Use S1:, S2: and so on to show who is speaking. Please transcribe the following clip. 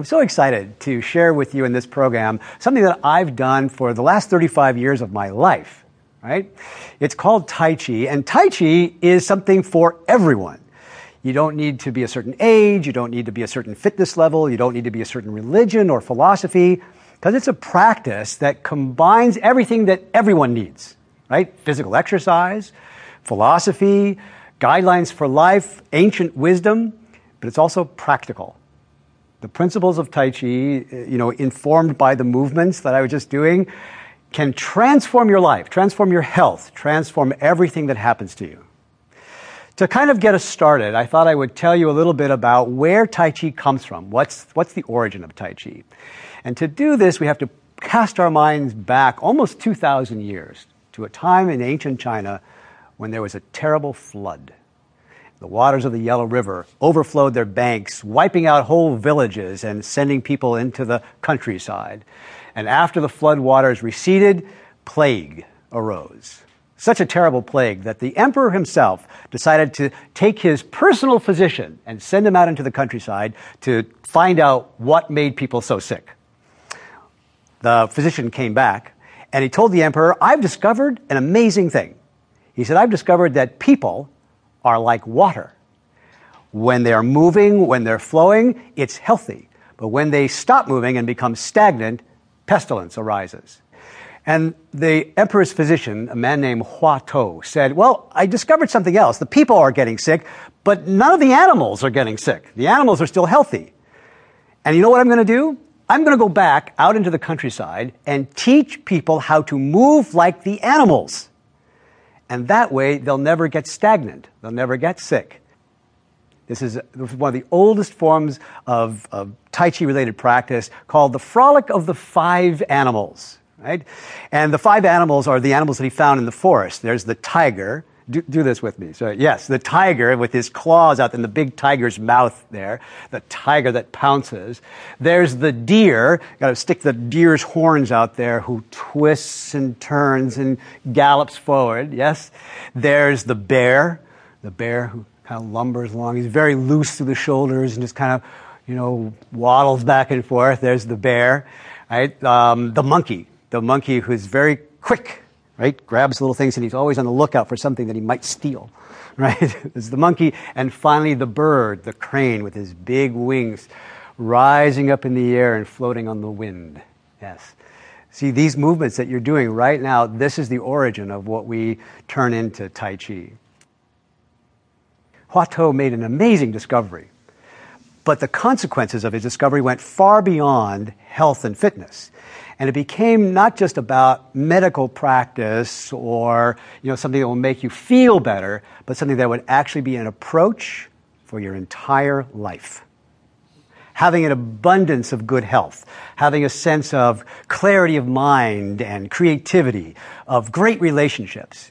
S1: I'm so excited to share with you in this program something that I've done for the last 35 years of my life, right? It's called Tai Chi, and Tai Chi is something for everyone. You don't need to be a certain age, you don't need to be a certain fitness level, you don't need to be a certain religion or philosophy, because it's a practice that combines everything that everyone needs, right? Physical exercise, philosophy, guidelines for life, ancient wisdom, but it's also practical. The principles of Tai Chi, you know, informed by the movements that I was just doing, can transform your life, transform your health, transform everything that happens to you. To kind of get us started, I thought I would tell you a little bit about where Tai Chi comes from. What's, what's the origin of Tai Chi? And to do this, we have to cast our minds back almost 2,000 years to a time in ancient China when there was a terrible flood. The waters of the Yellow River overflowed their banks, wiping out whole villages and sending people into the countryside. And after the flood waters receded, plague arose. Such a terrible plague that the emperor himself decided to take his personal physician and send him out into the countryside to find out what made people so sick. The physician came back and he told the emperor, I've discovered an amazing thing. He said, I've discovered that people are like water. When they're moving, when they're flowing, it's healthy. But when they stop moving and become stagnant, pestilence arises. And the emperor's physician, a man named Hua Tuo, said, Well, I discovered something else. The people are getting sick, but none of the animals are getting sick. The animals are still healthy. And you know what I'm going to do? I'm going to go back out into the countryside and teach people how to move like the animals. And that way, they'll never get stagnant. They'll never get sick. This is, one of the oldest forms of, of Tai Chi related practice called the frolic of the five animals. Right? And the five animals are the animals that he found in the forest. There's the tiger, do, do, this with me. So, yes, the tiger with his claws out in the big tiger's mouth there, the tiger that pounces. There's the deer, got to stick the deer's horns out there, who twists and turns and gallops forward. Yes. There's the bear, the bear who kind of lumbers along. He's very loose through the shoulders and just kind of, you know, waddles back and forth. There's the bear, right? Um, the monkey, the monkey who's very quick right? Grabs little things and he's always on the lookout for something that he might steal, right? There's the monkey and finally the bird, the crane with his big wings rising up in the air and floating on the wind. Yes. See, these movements that you're doing right now, this is the origin of what we turn into Tai Chi. Hua Tuo made an amazing discovery, but the consequences of his discovery went far beyond health and fitness. And it became not just about medical practice or you know, something that will make you feel better, but something that would actually be an approach for your entire life. Having an abundance of good health, having a sense of clarity of mind and creativity, of great relationships.